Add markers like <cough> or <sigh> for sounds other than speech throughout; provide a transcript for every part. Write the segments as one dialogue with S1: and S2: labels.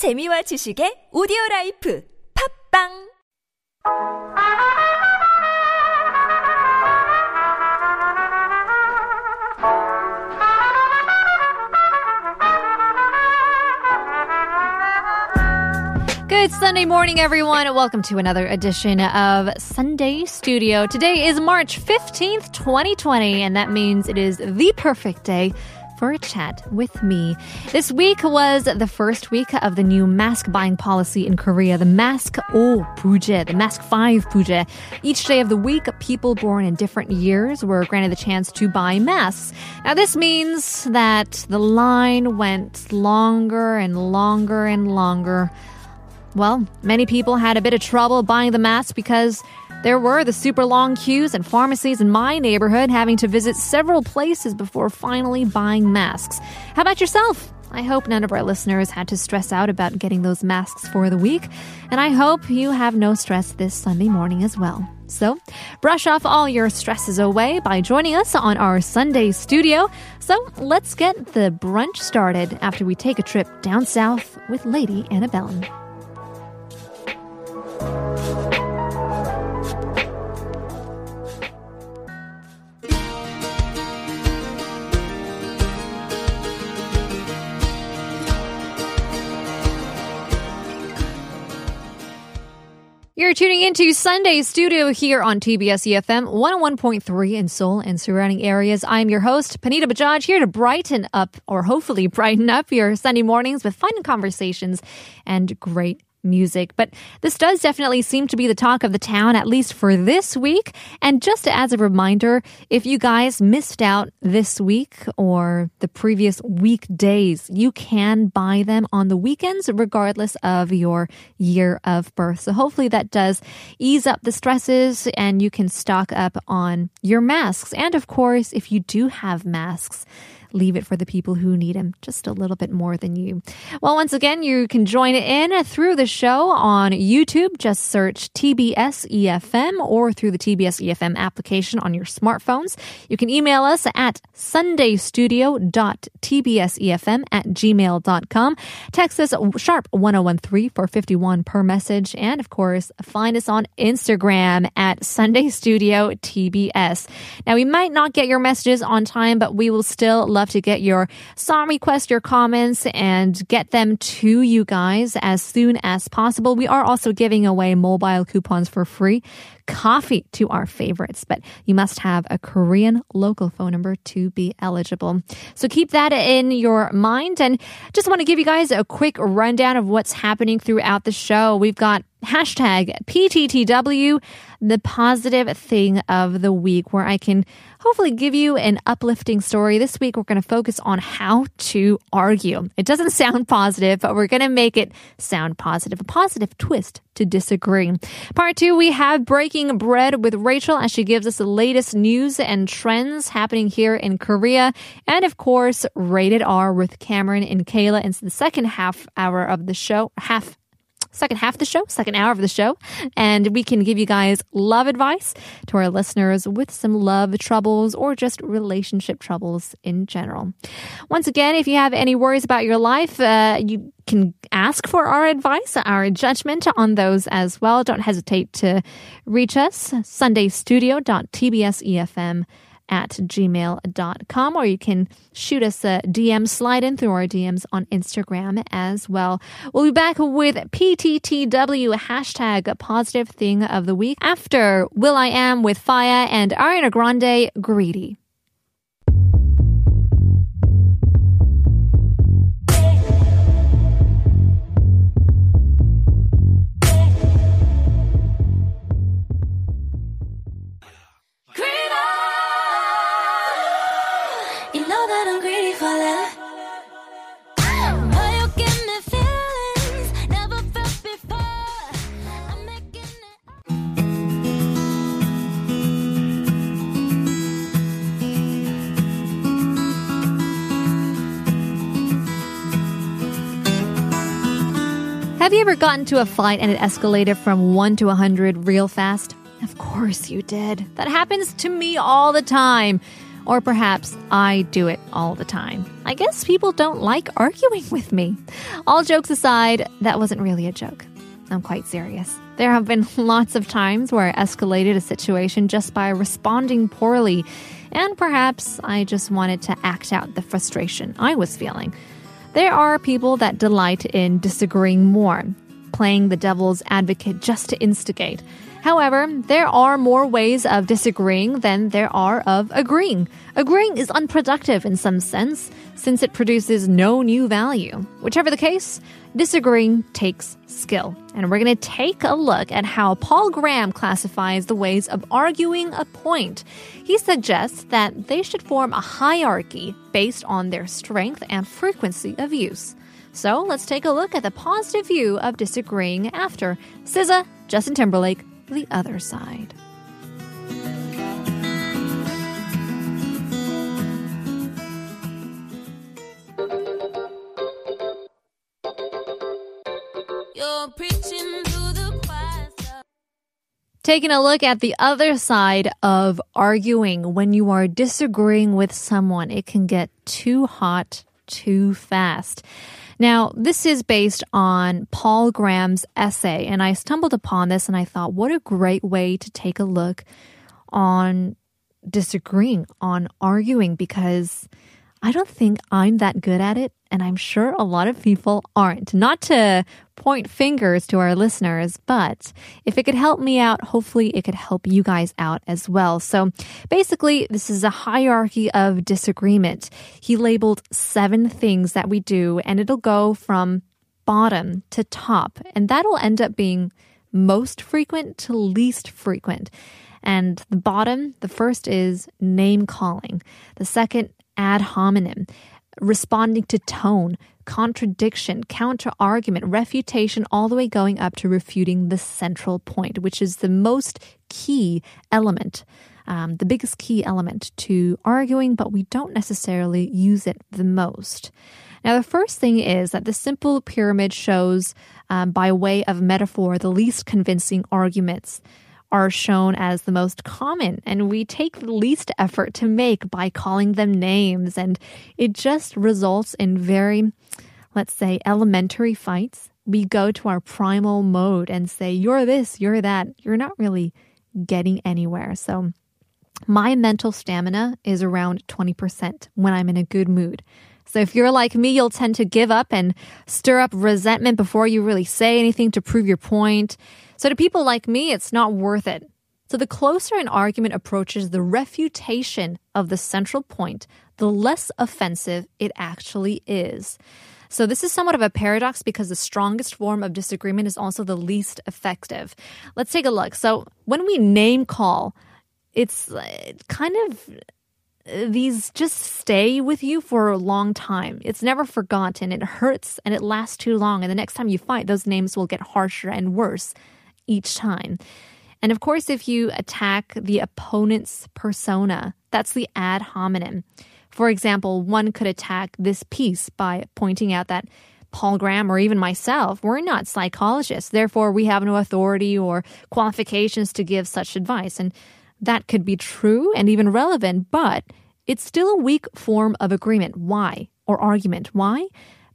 S1: 재미와 지식의 오디오 라이프 팝빵
S2: Good Sunday morning, everyone. Welcome to another edition of Sunday Studio. Today is March 15th, 2020, and that means it is the perfect day for a chat with me. This week was the first week of the new mask buying policy in Korea, the Mask O Buje, the Mask 5 Buje. Each day of the week, people born in different years were granted the chance to buy masks. Now, this means that the line went longer and longer and longer. Well, many people had a bit of trouble buying the masks because there were the super long queues and pharmacies in my neighborhood having to visit several places before finally buying masks. How about yourself? I hope none of our listeners had to stress out about getting those masks for the week, and I hope you have no stress this Sunday morning as well. So, brush off all your stresses away by joining us on our Sunday studio. So, let's get the brunch started after we take a trip down south with Lady Annabelle. You're tuning into Sunday Studio here on TBS EFM 101.3 in Seoul and surrounding areas. I'm your host, Pranita Bajaj, here to brighten up, or hopefully brighten up your Sunday mornings with fun conversations and great music. But this does definitely seem to be the talk of the town, at least for this week. And just as a reminder, if you guys missed out this week or the previous weekdays, you can buy them on the weekends, regardless of your year of birth. So hopefully that does ease up the stresses and you can stock up on your masks. And of course, if you do have masks, leave it for the people who need them just a little bit more than you. Well, once again, you can join in through the show on YouTube. Just search TBS EFM or through the TBS EFM application on your smartphones. You can email us at sundaystudio.tbsefm at gmail.com. Text us sharp 1013 for 51 per message. And of course, find us on Instagram at Sunday Studio TBS. Now, we might not get your messages on time, but we will still love to get your song requests, your comments, and get them to you guys as soon as possible. We are also giving away mobile coupons for free coffee to our favorites, but you must have a Korean local phone number to be eligible. So keep that in your mind. And just want to give you guys a quick rundown of what's happening throughout the show. We've got hashtag PTTW, the positive thing of the week, where I can hopefully give you an uplifting story. This week, we're going to focus on how to argue. It doesn't sound positive, but we're going to make it sound positive, a positive twist to disagree. Part two, we have breaking bread with Rachel as she gives us the latest news and trends happening here in Korea. And of course, rated R with Cameron and Kayla into the second half hour of the show, half second half of the show, second hour of the show. And we can give you guys love advice to our listeners with some love troubles or just relationship troubles in general. Once again, if you have any worries about your life, uh, you can ask for our advice, our judgment on those as well. Don't hesitate to reach us, sundaystudio.tbsefm at gmail.com, or you can shoot us a DM, slide in through our DMs on Instagram as well. We'll be back with PTTW hashtag positive thing of the week after Will I Am with Faya and Ariana Grande Greedy. Have you ever gotten to a fight and it escalated from 1 to 100 real fast? Of course you did. That happens to me all the time. Or perhaps I do it all the time. I guess people don't like arguing with me. All jokes aside, that wasn't really a joke. I'm quite serious. There have been <laughs> lots of times where I escalated a situation just by responding poorly, and perhaps I just wanted to act out the frustration I was feeling. There are people that delight in disagreeing more, playing the devil's advocate just to instigate. However, there are more ways of disagreeing than there are of agreeing. Agreeing is unproductive in some sense, since it produces no new value. Whichever the case, disagreeing takes skill. And we're going to take a look at how Paul Graham classifies the ways of arguing a point. He suggests that they should form a hierarchy based on their strength and frequency of use. So let's take a look at the positive view of disagreeing after SZA, Justin Timberlake, The Other Side.
S3: You're preaching to the choir.
S2: Taking a look at the other side of arguing when you are disagreeing with someone, it can get too hot too fast. Now, this is based on Paul Graham's essay, and I stumbled upon this and I thought, what a great way to take a look on disagreeing, on arguing, because I don't think I'm that good at it, and I'm sure a lot of people aren't. Not to point fingers to our listeners, but if it could help me out, hopefully it could help you guys out as well. So basically, this is a hierarchy of disagreement. He labeled seven things that we do, and it'll go from bottom to top, and that'll end up being most frequent to least frequent. And the bottom, the first is name calling. The second, ad hominem, responding to tone, contradiction, counter argument, refutation, all the way going up to refuting the central point, which is the most key element, um, the biggest key element to arguing, but we don't necessarily use it the most. Now, the first thing is that the simple pyramid shows, um, by way of metaphor, the least convincing arguments are shown as the most common, and we take the least effort to make by calling them names, and it just results in very, let's say, elementary fights. We go to our primal mode and say, You're this, you're that. You're not really getting anywhere. So, my mental stamina is around 20% when I'm in a good mood. So if you're like me, you'll tend to give up and stir up resentment before you really say anything to prove your point. So to people like me, it's not worth it. So the closer an argument approaches the refutation of the central point, the less offensive it actually is. So this is somewhat of a paradox because the strongest form of disagreement is also the least effective. Let's take a look. So when we name call, it's uh, kind of these just stay with you for a long time. It's never forgotten. It hurts and it lasts too long. And the next time you fight, those names will get harsher and worse each time. And of course, if you attack the opponent's persona, that's the ad hominem. For example, one could attack this piece by pointing out that Paul Graham or even myself, we're not psychologists. Therefore, we have no authority or qualifications to give such advice. And that could be true and even relevant, but it's still a weak form of agreement. Why? Or argument. Why?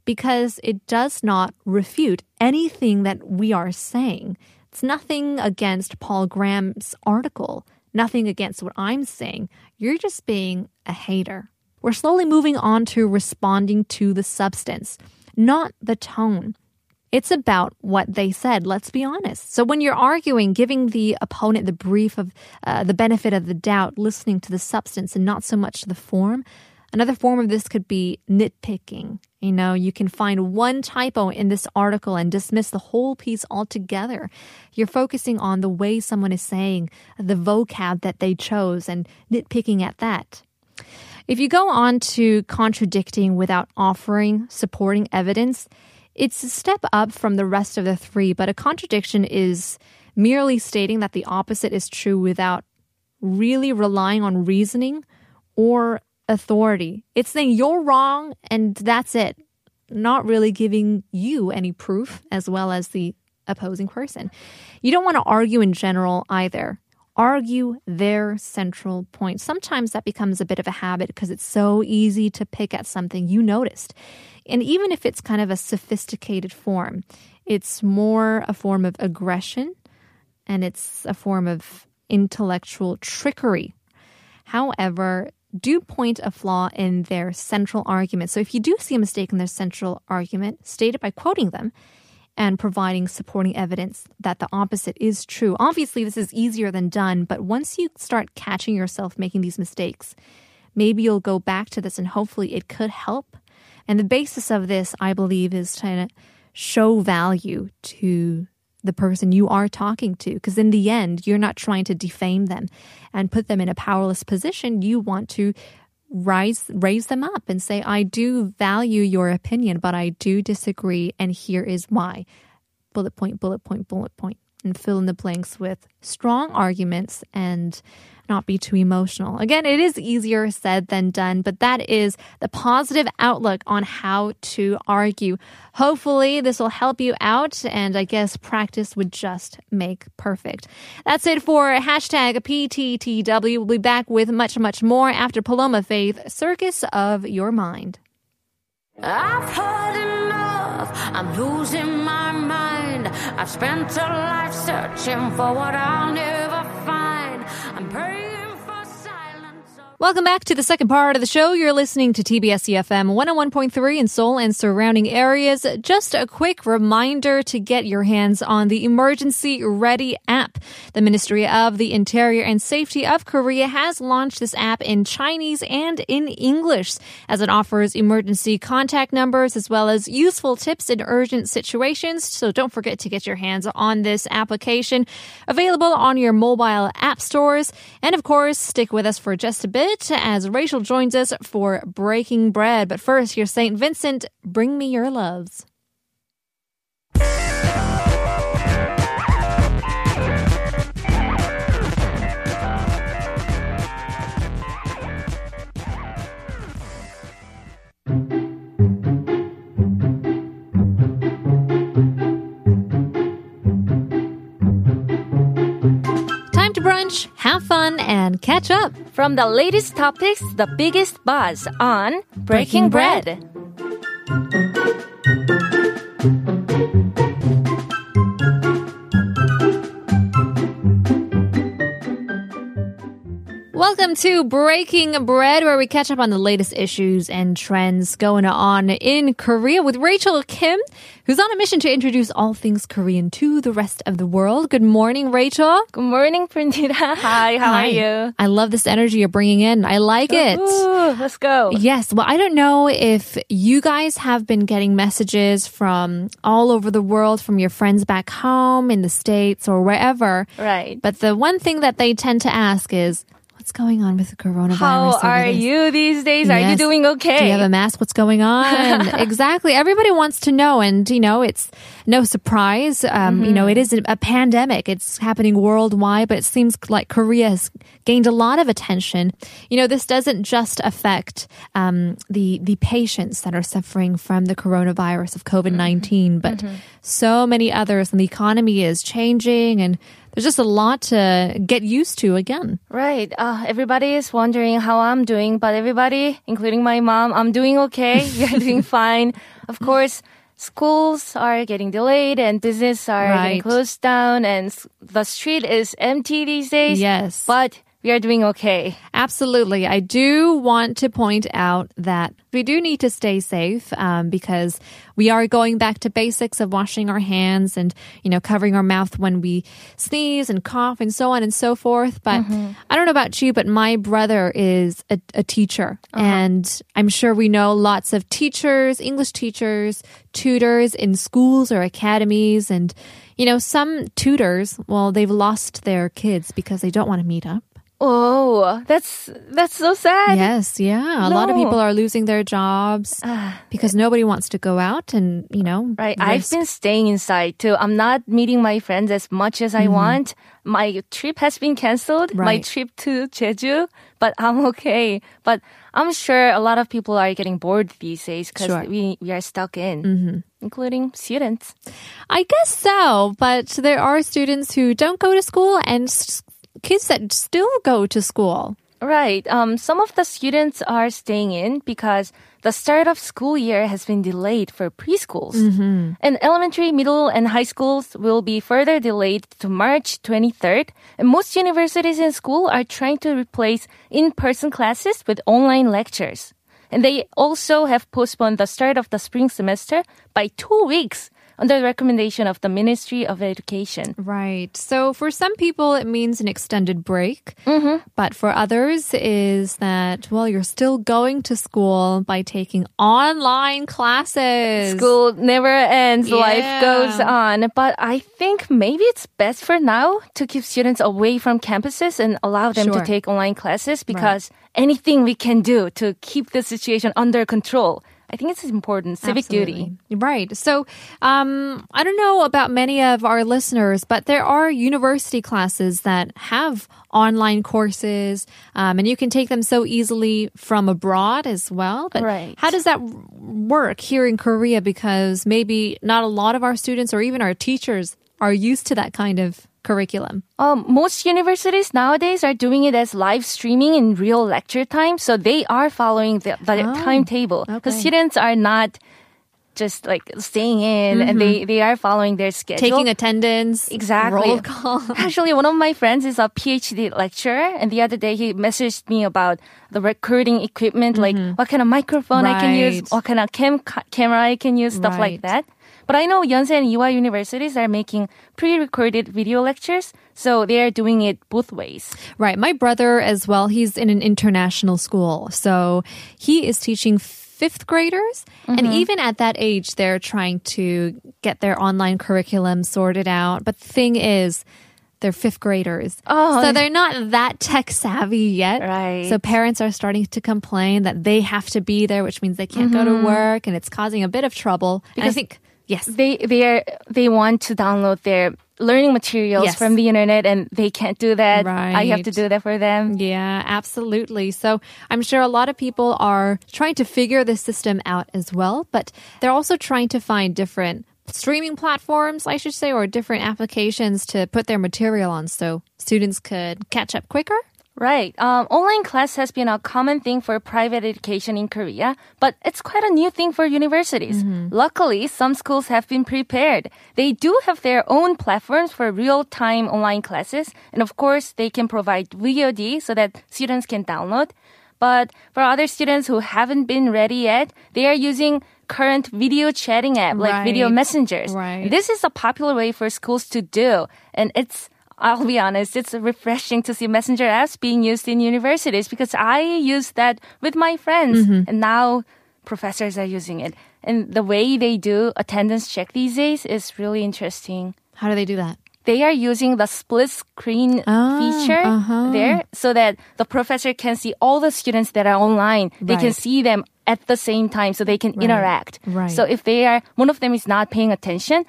S2: Because it does not refute anything that we are saying. It's nothing against Paul Graham's article, nothing against what I'm saying. You're just being a hater. We're slowly moving on to responding to the substance, not the tone. It's about what they said, let's be honest. So when you're arguing, giving the opponent the brief of uh, the benefit of the doubt, listening to the substance and not so much the form, another form of this could be nitpicking. You know, you can find one typo in this article and dismiss the whole piece altogether. You're focusing on the way someone is saying, the vocab that they chose, and nitpicking at that. If you go on to contradicting without offering supporting evidence, it's a step up from the rest of the three, but a contradiction is merely stating that the opposite is true without really relying on reasoning or authority. It's saying you're wrong and that's it, not really giving you any proof as well as the opposing person. You don't want to argue in general either. argue their central point. Sometimes that becomes a bit of a habit because it's so easy to pick at something you noticed. And even if it's kind of a sophisticated form, it's more a form of aggression and it's a form of intellectual trickery. However, do point a flaw in their central argument. So if you do see a mistake in their central argument, state it by quoting them and providing supporting evidence that the opposite is true. Obviously, this is easier than done, but once you start catching yourself making these mistakes, maybe you'll go back to this and hopefully it could help. And the basis of this, I believe, is trying to show value to the person you are talking to. Because in the end, you're not trying to defame them and put them in a powerless position. You want to rise raise them up and say i do value your opinion but i do disagree and here is why bullet point bullet point bullet point and fill in the blanks with strong arguments and not be too emotional. Again, it is easier said than done, but that is the positive outlook on how to argue. Hopefully, this will help you out, and I guess practice would just make perfect. That's it for hashtag PTTW. We'll be back with much, much more after Paloma Faith, Circus of Your Mind.
S3: I've had enough. I'm losing my mind. I've spent a life searching for what I'll never find. I'm praying.
S2: Welcome back to the second part of the show. You're listening to TBS EFM 101.3 in Seoul and surrounding areas. Just a quick reminder to get your hands on the Emergency Ready app. The Ministry of the Interior and Safety of Korea has launched this app in Chinese and in English as it offers emergency contact numbers as well as useful tips in urgent situations. So don't forget to get your hands on this application available on your mobile app stores. And of course, stick with us for just a bit as Rachel joins us for Breaking Bread. But first, here's St. Vincent, Bring Me Your Loves. And catch up.
S4: From the latest topics, the biggest buzz on Breaking,
S2: Breaking. Bread. Welcome to Breaking Bread, where we catch up on the latest issues and trends going on in Korea with Rachel Kim, who's on a mission to introduce all things Korean to the rest of the world. Good morning, Rachel.
S4: Good morning, Pranita. <laughs> Hi, how
S2: Hi.
S4: are you?
S2: I love this energy you're bringing in. I like it.
S4: Ooh, let's go.
S2: Yes. Well, I don't know if you guys have been getting messages from all over the world, from your friends back home in the States or wherever.
S4: Right.
S2: But the one thing that they tend to ask is, what's going on with the coronavirus?
S4: How are
S2: there?"
S4: you these days? Are you doing okay?
S2: Do you have a mask? What's going on? <laughs> exactly. Everybody wants to know. And, you know, it's no surprise. Um, You
S4: Mm-hmm.
S2: know, it is a pandemic. It's happening worldwide, but it seems like Korea has gained a lot of attention. You know, this doesn't just affect um, the, the patients that are suffering from the coronavirus of COVID 19, but
S4: Mm-hmm.
S2: so many others. And the economy is changing and there's just a lot to get used to again.
S4: Right. Uh, everybody is wondering how I'm doing, but everybody, including my mom, I'm doing okay. <laughs> You're doing <laughs> fine. Of course, schools are getting delayed and business are
S2: Right.
S4: getting closed down and the street is empty these days.
S2: Yes.
S4: But we are doing okay.
S2: Absolutely. I do want to point out that we do need to stay safe um, because we are going back to basics of washing our hands and, you know, covering our mouth when we sneeze and cough and so on and so forth. But I don't know about you, but my brother is a, a teacher. And I'm sure we know lots of teachers, English teachers, tutors in schools or academies. And, you know, some tutors, well, they've lost their kids because they don't want to meet up.
S4: Oh, that's that's so sad.
S2: Yes, yeah. A lot of people are losing their jobs because nobody wants to go out and, you know,
S4: Right. I've been staying inside too. I'm not meeting my friends as much as I want. My trip has been canceled. My
S2: Mm-hmm.
S4: Trip to Jeju, but I'm okay. But I'm sure a lot of people are getting bored these days because
S2: Sure. Mm-hmm.
S4: we, we are stuck in, including students.
S2: I guess so, but there are students who don't go to school and kids that still go to school.
S4: Right. Um, some of the students are staying in because the start of school year has been delayed for preschools. And elementary, middle, and high schools will be further delayed to March 23rd. And most universities and school are trying to replace in-person classes with online lectures. And they also have postponed the start of the spring semester by two weeks under the recommendation of the Ministry of Education.
S2: Right. So for some people, it means an extended break.
S4: Mm-hmm.
S2: But for others, is that, well, you're still going to school by taking online classes.
S4: School never ends, life goes on. But I think maybe it's best for now to keep students away from campuses and allow them
S2: Sure.
S4: to take online classes because anything we can do to keep the situation under control, I think it's important. Civic duty.
S2: Right. So, um, I don't know about many of our listeners, but there are university classes that have online courses, um, and you can take them so easily from abroad as well. But
S4: Right.
S2: how does that work here in Korea? Because maybe not a lot of our students or even our teachers are used to that kind of curriculum.
S4: Um, most universities nowadays are doing it as live streaming in real lecture time, so they are following the, the
S2: Oh,
S4: timetable. The
S2: okay.
S4: students are not just like staying in, and they, they are following their schedule.
S2: Mm-hmm. Taking attendance,
S4: Exactly.
S2: roll call. <laughs>
S4: Actually, one of my friends is a PhD lecturer, and the other day he messaged me about the recording equipment, like what kind of microphone I can use,
S2: Mm-hmm.
S4: What kind of cam- camera I can use, stuff
S2: Right.
S4: like that. But I know Yonsei and Ewha universities are making pre-recorded video lectures, so they are doing it both ways.
S2: Right. My brother as well, he's in an international school. So he is teaching fifth graders. And mm-hmm. even at that age, they're trying to get their online curriculum sorted out. But the thing is, they're fifth graders.
S4: Oh.
S2: So they're not that tech savvy yet.
S4: Right.
S2: So parents are starting to complain that they have to be there, which means they can't go to mm-hmm. work and it's causing a bit of trouble. And I
S4: Because-
S2: think, yes.
S4: They they are they want to download their learning materials
S2: Yes.
S4: from the internet, and they can't do that. I have to do that for them.
S2: Yeah, absolutely. So I'm sure a lot of people are trying to figure the system out as well, but they're also trying to find different streaming platforms, I should say, or different applications to put their material on so students could catch up quicker.
S4: Right. Um, online class has been a common thing for private education in Korea, but it's quite a new thing for universities. Luckily, some schools have been prepared. They do have their own platforms for real-time online classes, and of course, they can provide VOD so that students can download. But for other students who haven't been ready yet, they are using current video chatting app like video messengers.
S2: Right.
S4: This is a popular way for schools to do, and it's I'll be honest, it's refreshing to see messenger apps being used in universities because I use that with my friends and now professors are using it. And the way they do attendance check these days is really interesting.
S2: How do they do that?
S4: They are using the split screen
S2: Ah,
S4: feature
S2: uh-huh.
S4: there so that the professor can see all the students that are online. They can see them at the same time so they can interact.
S2: right.
S4: So if they are, one of them is not paying attention,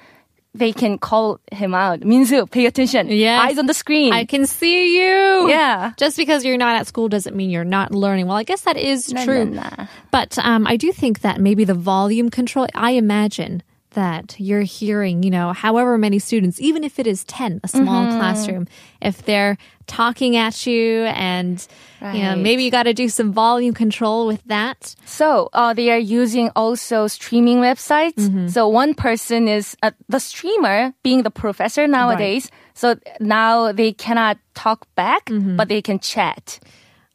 S4: they can call him out. Minzu, pay attention.
S2: Yes.
S4: Eyes on the screen.
S2: I can see you.
S4: Yeah.
S2: Just because you're not at school doesn't mean you're not learning. Well, I guess that is
S4: No,
S2: true.
S4: no, no.
S2: But um, I do think that maybe the volume control, I imagine that you're hearing, you know, however many students, even if it is 10, a small
S4: Mm-hmm.
S2: classroom, if they're talking at you and, you know, maybe you got to do some volume control with that.
S4: So uh, they are using also streaming websites.
S2: Mm-hmm.
S4: So one person is uh, the streamer being the professor nowadays. So now they cannot talk back,
S2: Mm-hmm.
S4: but they can chat.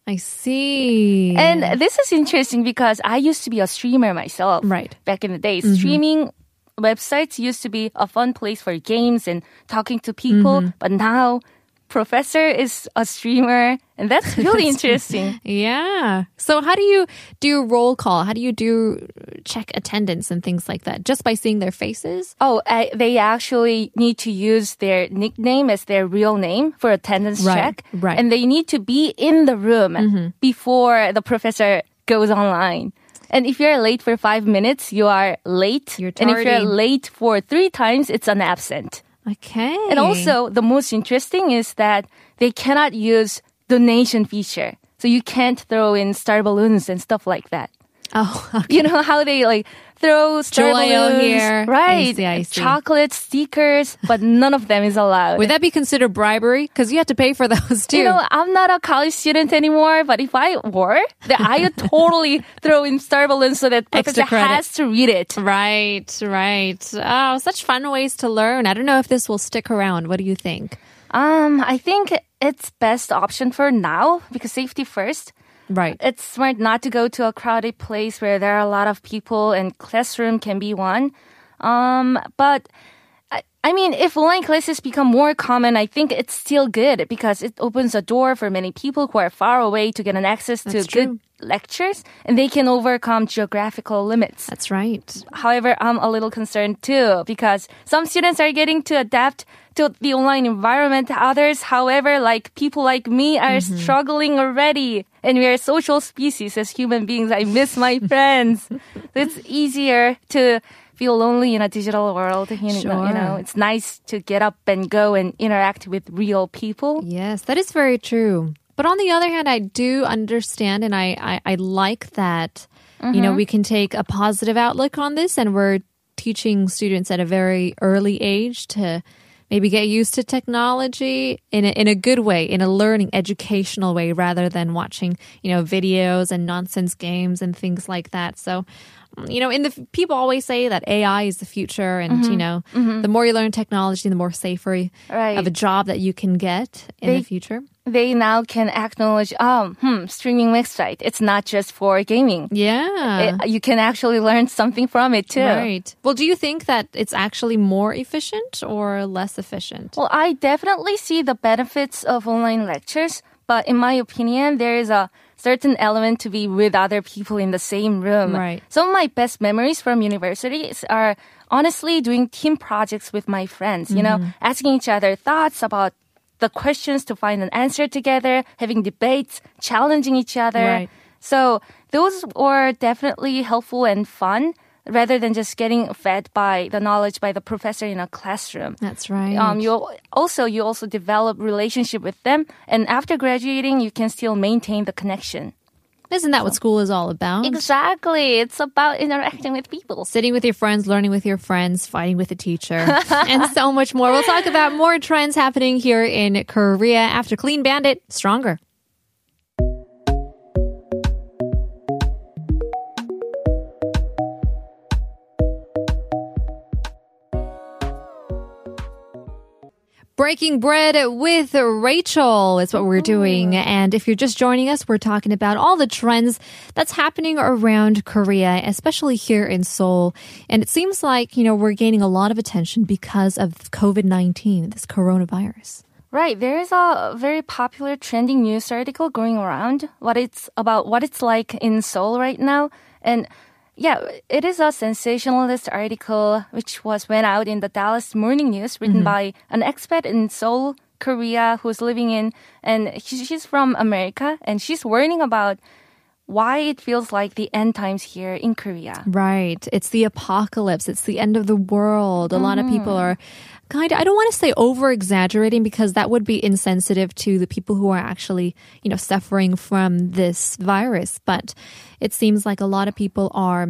S2: I see.
S4: And this is interesting because I used to be a streamer myself.
S2: Right. Mm-hmm.
S4: Back in the days, streaming websites used to be a fun place for games and talking to people.
S2: Mm-hmm.
S4: But now, professor is a streamer, and that's <laughs> really interesting.
S2: Yeah. So how do you do roll call? How do you do check attendance and things like that? Just by seeing their faces?
S4: Oh, I, they actually need to use their nickname as their real name for attendance
S2: Right,
S4: check.
S2: right. Mm-hmm.
S4: And they need to be in the room before the professor goes online. And if you're late for five minutes, you are late.
S2: You're
S4: and if you're late for three times, it's an absent.
S2: Okay.
S4: And also, the most interesting is that they cannot use donation feature. So you can't throw in star balloons and stuff like that.
S2: Oh, <laughs> okay.
S4: You know how they like throw star
S2: Joyo
S4: balloons,
S2: here. I
S4: right?
S2: see, I see.
S4: Chocolate stickers, but none of them is allowed.
S2: Would that be considered bribery? Because you have to pay for those too.
S4: you know, I'm not a college student anymore, but if I were, then I would totally <laughs> throw in star balloons so that
S2: Extra
S4: professor
S2: credit.
S4: has to read it.
S2: Right, right. Oh, such fun ways to learn. I don't know if this will stick around. What do you think?
S4: Um, I think it's best option for now because safety first.
S2: Right.
S4: It's smart not to go to a crowded place where there are a lot of people and classroom can be one. Um, but I, mean, if online classes become more common, I think it's still good because it opens a door for many people who are far away to get an access to
S2: That's
S4: good lectures and they can overcome geographical limits.
S2: That's right.
S4: However, I'm a little concerned too because some students are getting to adapt to the online environment. Others, however, like people like me are mm-hmm. struggling already. And we are social species as human beings. I miss my <laughs> friends. it's easier to feel lonely in a digital world. You know, you know, it's nice to get up and go and interact with real people.
S2: Yes, that is very true. But on the other hand, I do understand and I, I, I like that, you know, mm-hmm. we can take a positive outlook on this and we're teaching students at a very early age to maybe get used to technology in a, in a good way, in a learning, educational way, rather than watching, you know, videos and nonsense games and things like that. So, you know, in the people always say that AI is the future, and you know, the more you learn technology, the more safer
S4: Right.
S2: of a job that you can get in
S4: They-
S2: the future.
S4: They now can acknowledge, um, hmm, streaming website. It's not just for gaming.
S2: Yeah.
S4: It- you can actually learn something from it too.
S2: Right. Well, do you think that it's actually more efficient or less efficient?
S4: Well, I definitely see the benefits of online lectures, but in my opinion, there is a certain element to be with other people in the same room.
S2: Right.
S4: Some of my best memories from universities are honestly doing team projects with my friends, you know,
S2: Mm-hmm.
S4: asking each other thoughts about the questions to find an answer together, having debates, challenging each other.
S2: Right.
S4: So those were definitely helpful and fun rather than just getting fed by the knowledge by the professor in a classroom.
S2: That's right.
S4: Um, you also you also develop relationship with them, and after graduating, you can still maintain the connection.
S2: Isn't that what school is all about?
S4: Exactly, it's about interacting with people.
S2: Sitting with your friends, learning with your friends, fighting with a teacher, <laughs> and so much more. We'll talk about more trends happening here in Korea after Clean Bandit, Stronger. Breaking bread with Rachel is what we're doing. And if you're just joining us, we're talking about all the trends that's happening around Korea, especially here in Seoul. And it seems like, you know, we're gaining a lot of attention because of COVID 19, this coronavirus.
S4: Right, there is a very popular trending news article going around. What it's about, what it's like in Seoul right now, and yeah, it is a sensationalist article which was went out in the Dallas Morning News, written mm-hmm. by an expat in Seoul, Korea, who's living in, and she's from America, and she's warning about why it feels like the end times here in Korea.
S2: Right. It's the apocalypse. It's the end of the world. A lot of people mm-hmm. are kind of, I don't want to say over exaggerating because that would be insensitive to the people who are actually, you know, suffering from this virus. But it seems like a lot of people are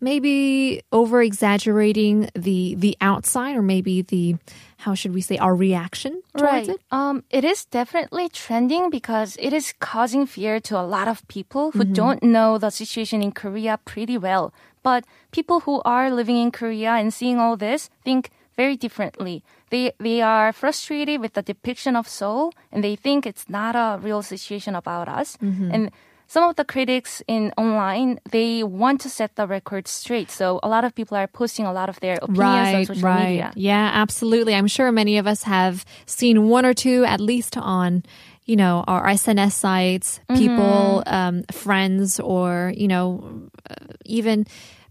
S2: maybe over exaggerating the the outside or maybe the how should we say our reaction towards
S4: Right.
S2: it
S4: Um, it is definitely trending because it is causing fear to a lot of people who don't know the situation in Korea pretty well. But people who are living in Korea and seeing all this think very differently. They they are frustrated with the depiction of Seoul and they think it's not a real situation about us. And some of the critics in online they want to set the record straight. So a lot of people are posting a lot of their opinions on social media.
S2: Yeah, absolutely. I'm sure many of us have seen one or two, at least on, you know, our SNS sites, people,
S4: Mm-hmm.
S2: um, friends, or, you know, uh, even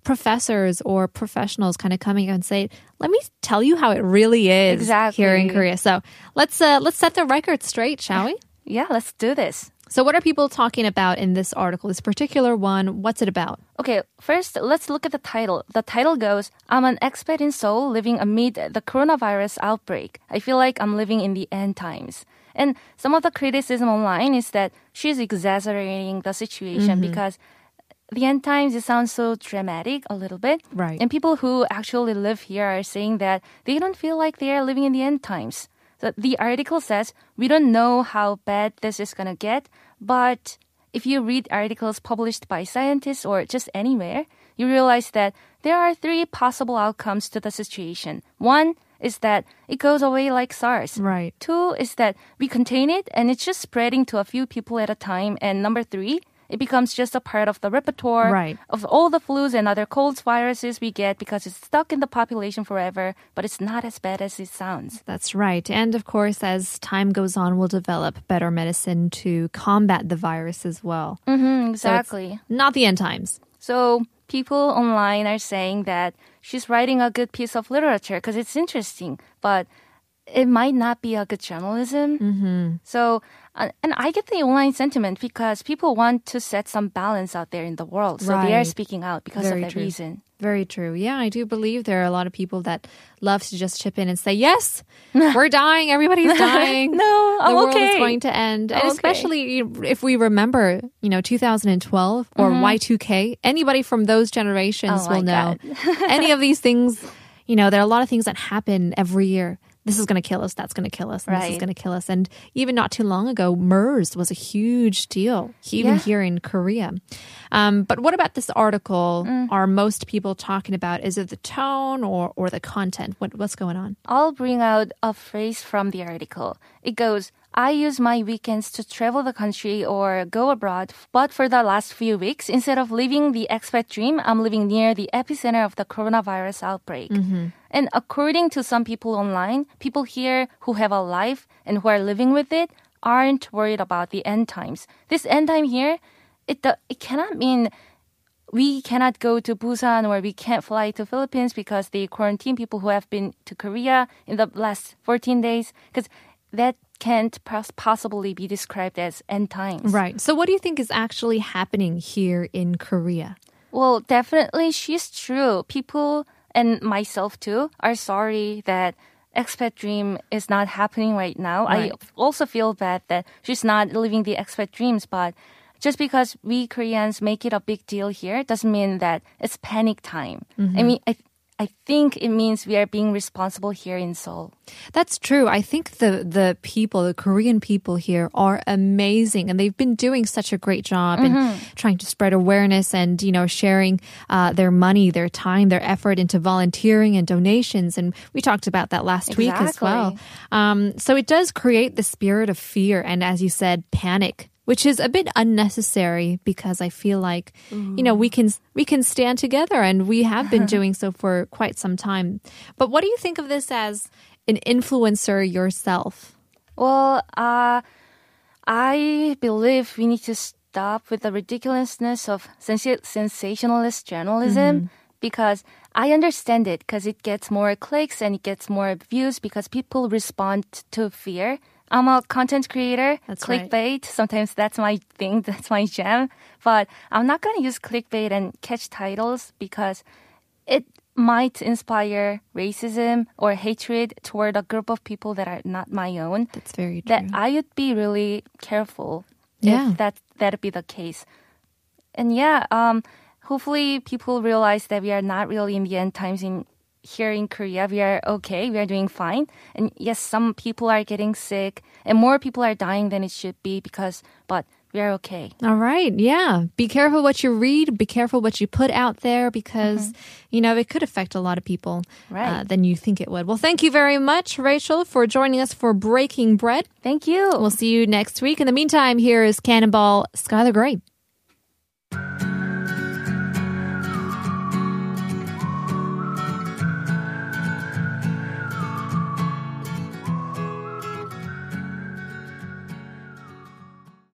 S2: professors or professionals kind of coming and say, let me tell you how it really is here in Korea. So let's, uh, let's set the record straight, shall we? <sighs>
S4: Yeah, let's do this.
S2: So what are people talking about in this article, this particular one? What's it about?
S4: Okay, first, let's look at the title. The title goes, I'm an expat in Seoul living amid the coronavirus outbreak. I feel like I'm living in the end times. And some of the criticism online is that she's exaggerating the situation because the end times, it sounds so dramatic a little bit.
S2: Right.
S4: And people who actually live here are saying that they don't feel like they are living in the end times. So the article says, we don't know how bad this is going to get, but if you read articles published by scientists or just anywhere, you realize that there are three possible outcomes to the situation. One is that it goes away like SARS.
S2: Right.
S4: Two is that we contain it and it's just spreading to a few people at a time. And number three, it becomes just a part of the repertoire
S2: Right.
S4: of all the flus and other colds, viruses we get because it's stuck in the population forever, but it's not as bad as it sounds.
S2: That's right. And of course, as time goes on, we'll develop better medicine to combat the virus as well.
S4: Mm-hmm,
S2: So
S4: exactly.
S2: not the end times.
S4: So people online are saying that she's writing a good piece of literature because it's interesting, but it might not be a good journalism. Mm-hmm. So, uh, and I get the online sentiment because people want to set some balance out there in the world. So they are speaking out because
S2: Very
S4: of that
S2: true.
S4: reason.
S2: Very true. Yeah, I do believe there are a lot of people that love to just chip in and say, yes, <laughs> we're dying. Everybody's <laughs> dying.
S4: No,
S2: the
S4: I'm
S2: world is going to end. And
S4: I'm okay.
S2: especially if we remember, you know, 2012 or Y2K, anybody from those generations
S4: Mm-hmm. Oh
S2: will know <laughs> any of these things. You know, there are a lot of things that happen every year. This is going to kill us. That's going to kill us. And This is going to kill us. And even not too long ago, MERS was a huge deal, even
S4: Yeah.
S2: here in Korea. Um, but what about this article?
S4: Mm.
S2: Are most people talking about? Is it the tone or, or the content? What, what's going on?
S4: I'll bring out a phrase from the article. It goes, I use my weekends to travel the country or go abroad, but for the last few weeks, instead of living the expat dream, I'm living near the epicenter of the coronavirus outbreak. And according to some people online, people here who have a life and who are living with it aren't worried about the end times. This end time here, it, it cannot mean we cannot go to Busan or we can't fly to Philippines because they quarantine people who have been to Korea in the last 14 days because that can't possibly be described as end times.
S2: Right. So, what do you think is actually happening here in Korea?
S4: Well, definitely she's true. People and myself too are sorry that expat dream is not happening right now.
S2: Right.
S4: I also feel bad that she's not living the expat dreams, but just because we Koreans make it a big deal here doesn't mean that it's panic time. I mm-hmm. mean, I I think it means we are being responsible here in Seoul.
S2: That's true. I think the the people, the Korean people here are amazing and they've been doing such a great job in trying to spread awareness and, you know, sharing uh, their money, their time, their effort into volunteering and donations. And we talked about that last week as well. Um, so it does create the spirit of fear and, as you said, panic. Which is a bit unnecessary because I feel like, you know, we can we can stand together and we have been <laughs> doing so for quite some time. But what do you think of this as an influencer yourself?
S4: Well, uh, I believe we need to stop with the ridiculousness of sensa- sensationalist journalism because I understand it because it gets more clicks and it gets more views because people respond to fear. I'm a content creator,
S2: That's right.
S4: clickbait. Sometimes that's my thing, <laughs> that's my jam. But I'm not going to use clickbait and catch titles because it might inspire racism or hatred toward a group of people that are not my own
S2: That's very true.
S4: that I would be really careful
S2: Yeah.
S4: if that that'd be the case. And yeah, um, hopefully people realize that we are not really in the end times in here in Korea. We are okay. We are doing fine. And yes, some people are getting sick and more people are dying than it should be because but we are okay.
S2: All right. Yeah. Be careful what you read. Be careful what you put out there because, you know, it could affect a lot of people
S4: Right.
S2: uh, than you think it would. Well, thank you very much, Rachel, for joining us for Breaking Bread.
S4: Thank you.
S2: We'll see you next week. In the meantime, here is Cannonball Skylar Grey.